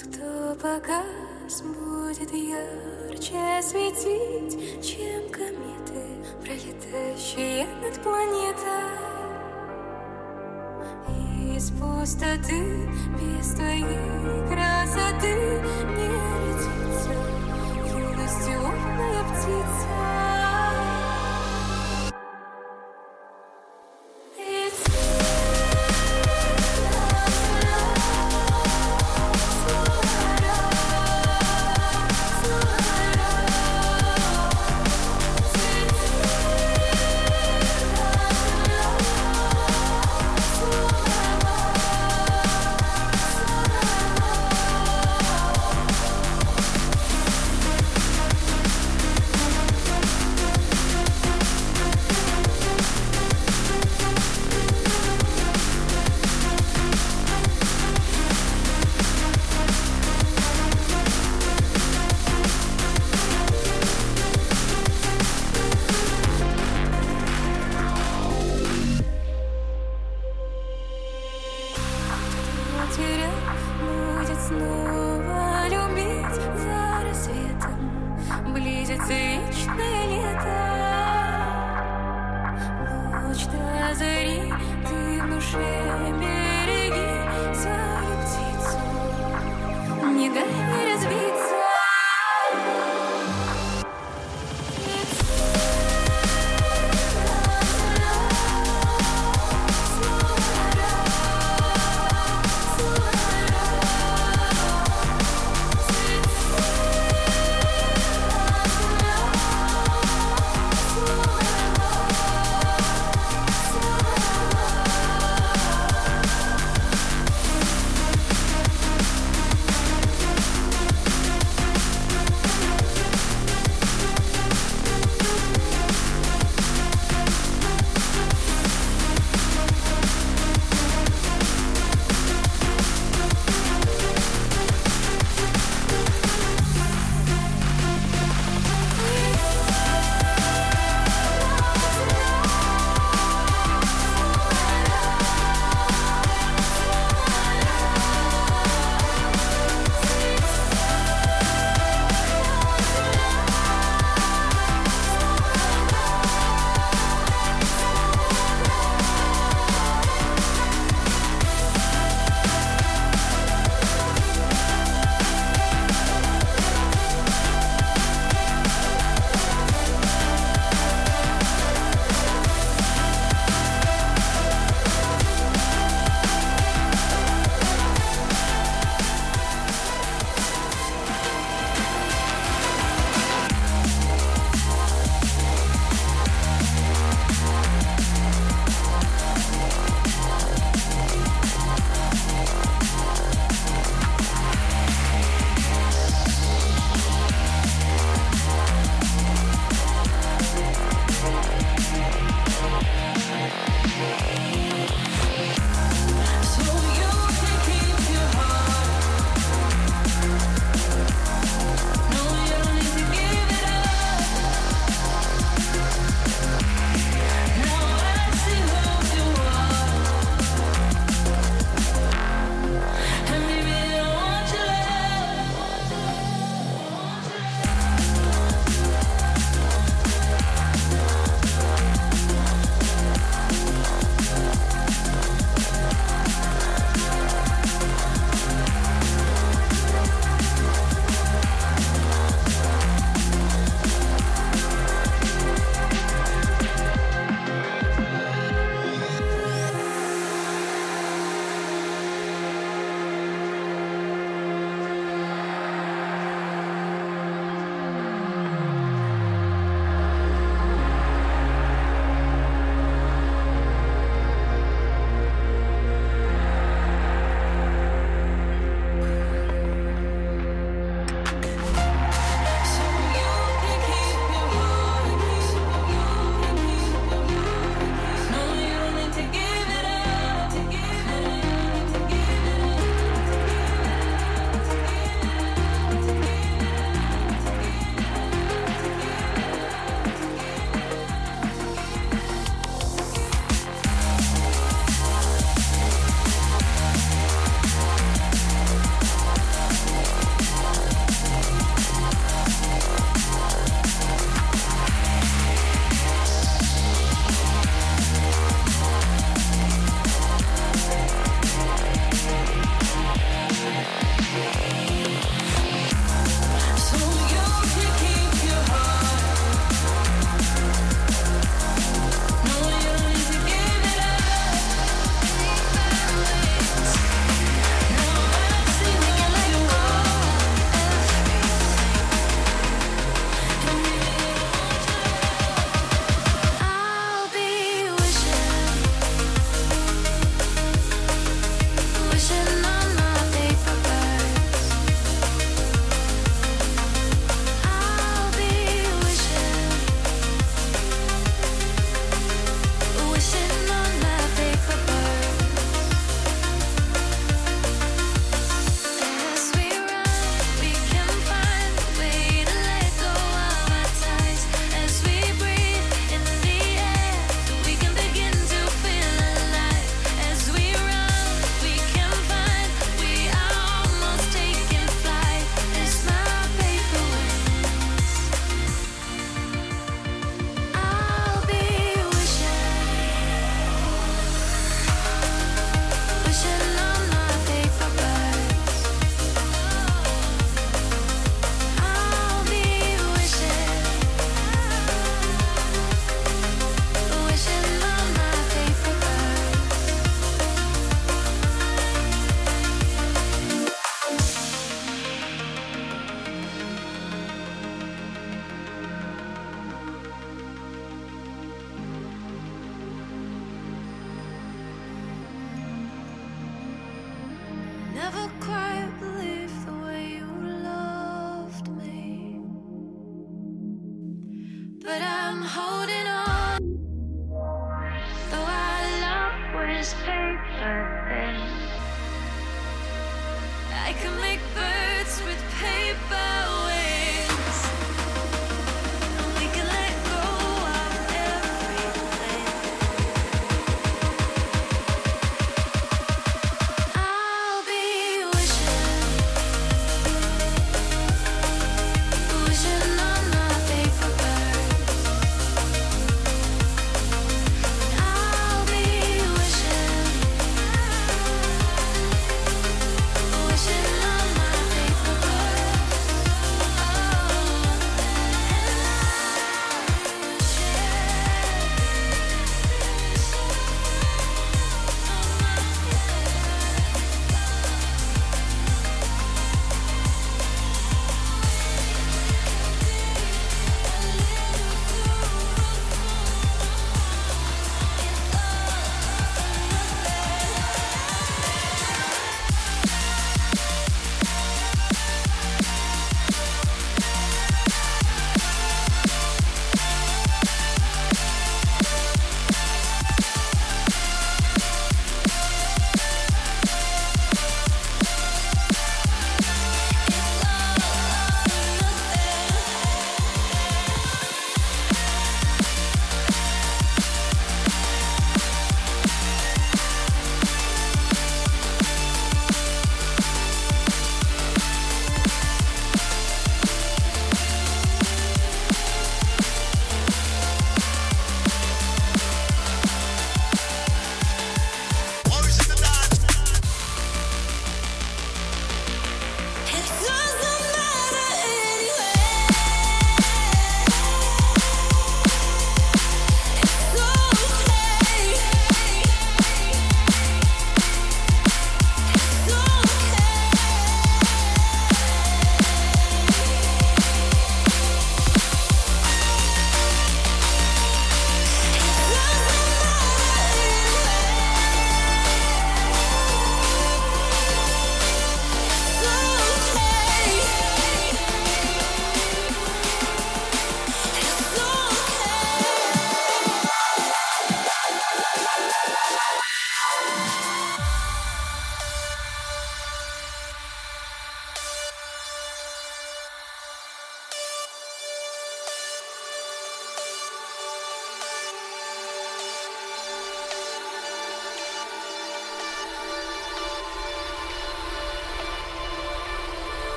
кто погас, будет ярче светить, чем кометы, пролетающие над планетой. Из пустоты, без твоей красоты не летится юностью умная птица.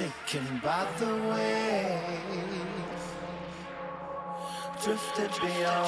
Taken by the waves, drifted beyond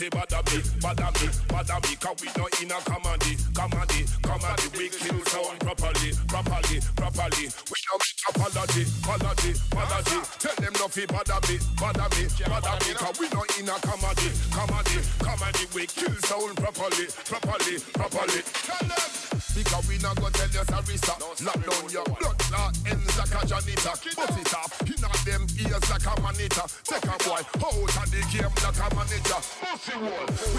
fi bother me, bother me, bother me, cause we not in a comedy, comedy, comedy, we kill sound properly, properly, properly. We don't make apology, apology, apology. Tell them not fi bother me, bother me, bother me, cause we not in a comedy, comedy, comedy, we kill sound properly, properly, properly. Tell them. Because we not gonna tell you sorry, sir. Lock down your We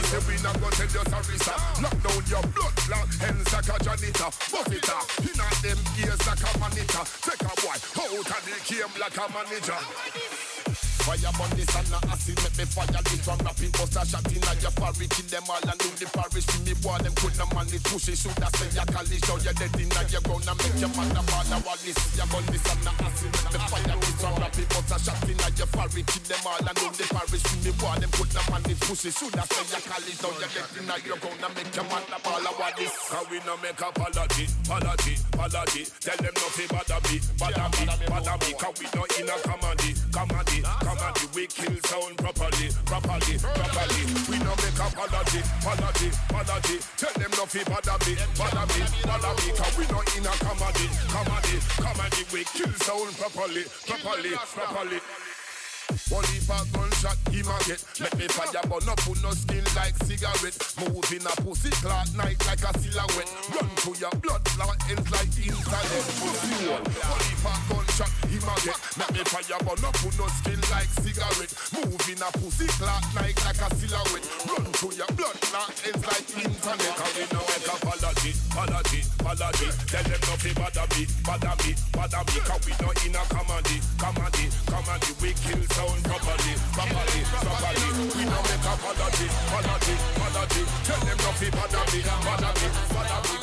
say we not gonna tell you sorry, sir. Lock down your blood clot hands like a janitor. Put it off, in them ears like a monitor. Take a boy out of the game like a manager. Fire on this and not acid Make me fire this one rapping Bust a shot in your parry Kill them all and do the parish See me boy them couldn't manage Push it shoulda say ya college Show you dead in your ground And make your mother father wallis Fire on this and not acid Make me fire this one rapping Bust a shot in your parry Kill them all and do the parish See me boy them couldn't manage Push it shoulda say ya college Show you dead in your ground And make your mother father wallis Cause we no make apology Apology, apology? Tell them nothing bother me Bother me, bother me Cause we no in a comedy kill sound properly, properly, properly. We no make apology, apology, apology. Tell them no fi bother me, bother me, bother me. Cause we no in a comedy, comedy, comedy. We kill sound properly, properly, properly. One leaf a gunshot, him a get Make me fire but no put no skin like cigarette. Moving a pussy clot night like a silhouette. Run to your blood clot ends like internet. Pussy one. One leaf a gunshot, him a get Make me fire but no put no skin like cigarette. Moving a pussy clot night like a silhouette. Run to your blood clot ends like internet. Cause we no make apology, apology, apology Tell them no fi bother me, bother me, bother me Cause we no in a comedy, comedy, comedy We kill sound properly, properly, properly. We don't make apology, apology, apology. Tell them not to bother me, bother me, bother me,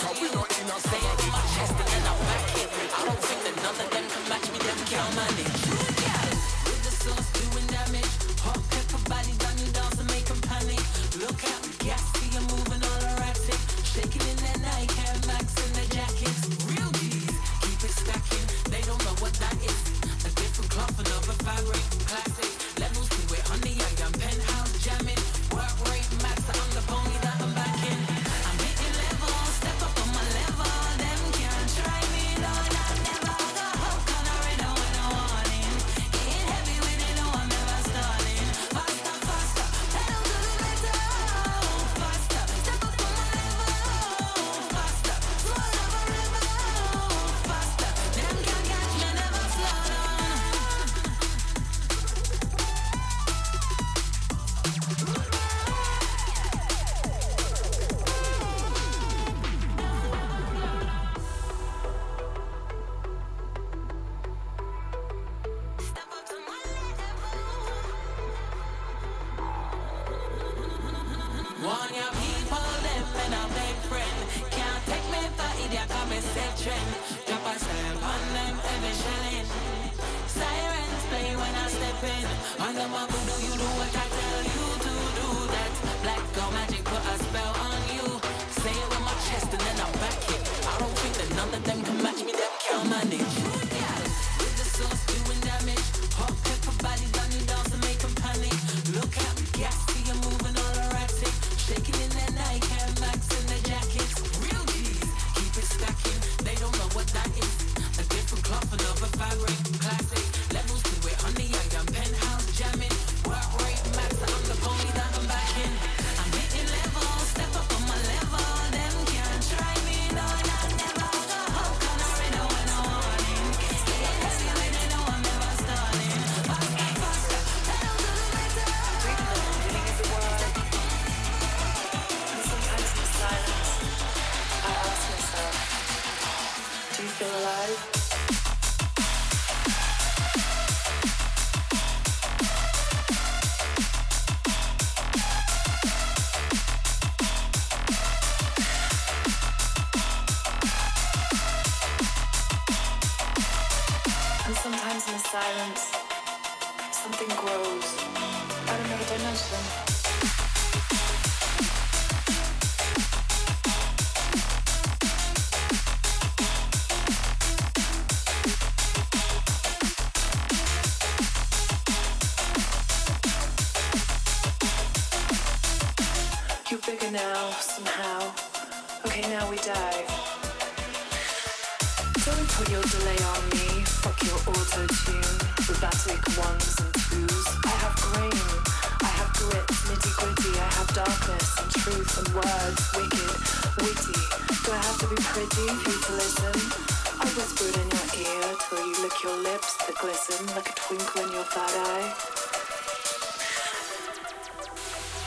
I in your ear till you lick your lips that glisten like a twinkle in your eye.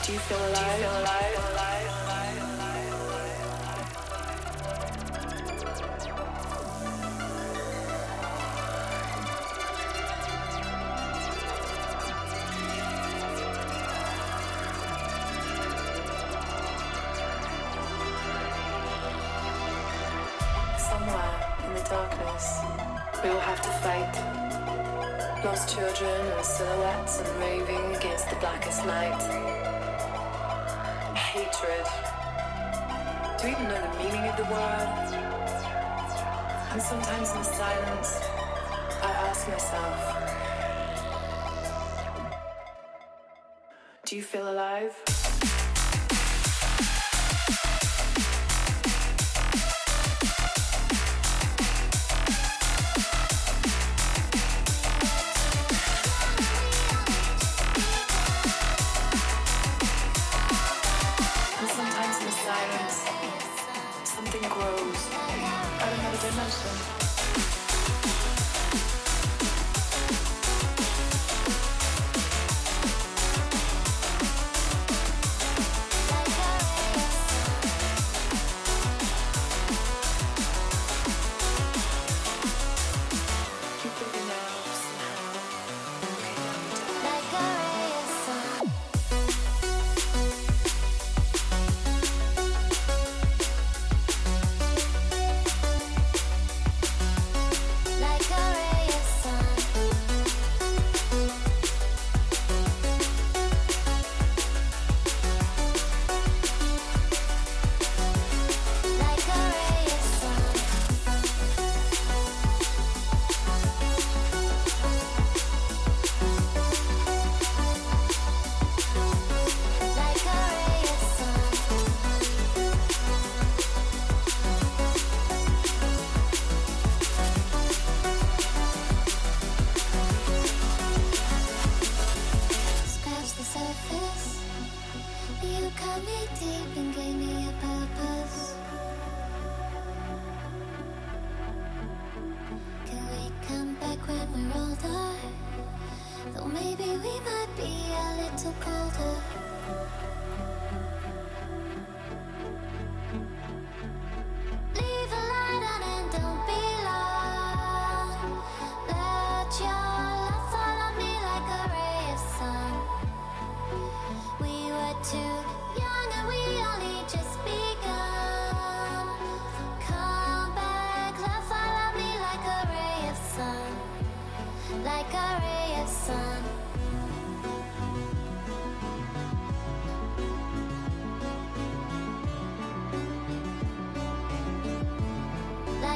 Do you feel alive? Do you feel alive? alive? alive? alive? fight. Lost children and silhouettes and raving against the blackest night. Hatred. Do you even know the meaning of the word? And sometimes in silence, I ask myself, do you feel alive?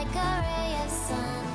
like a ray of sun.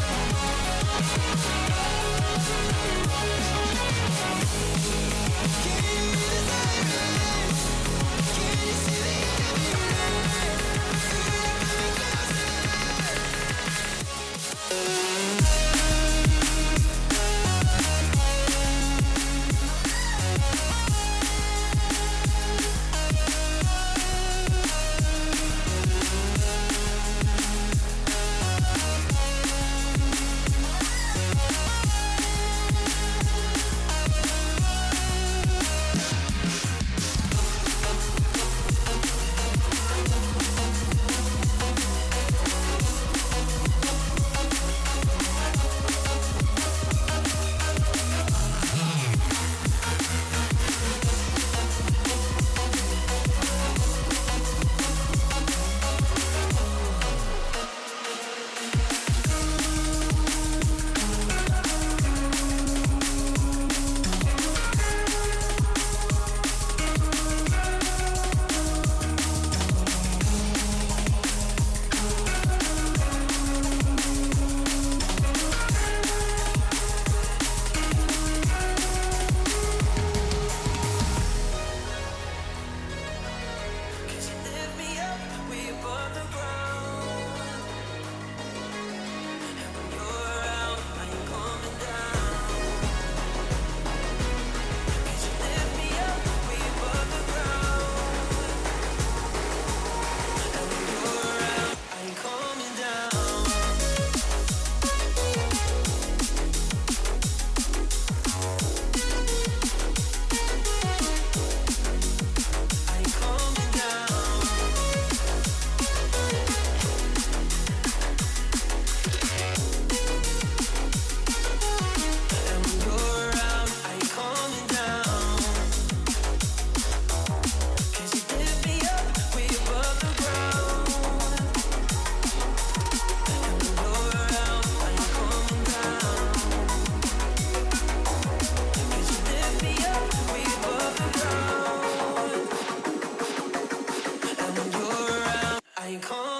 ain't come.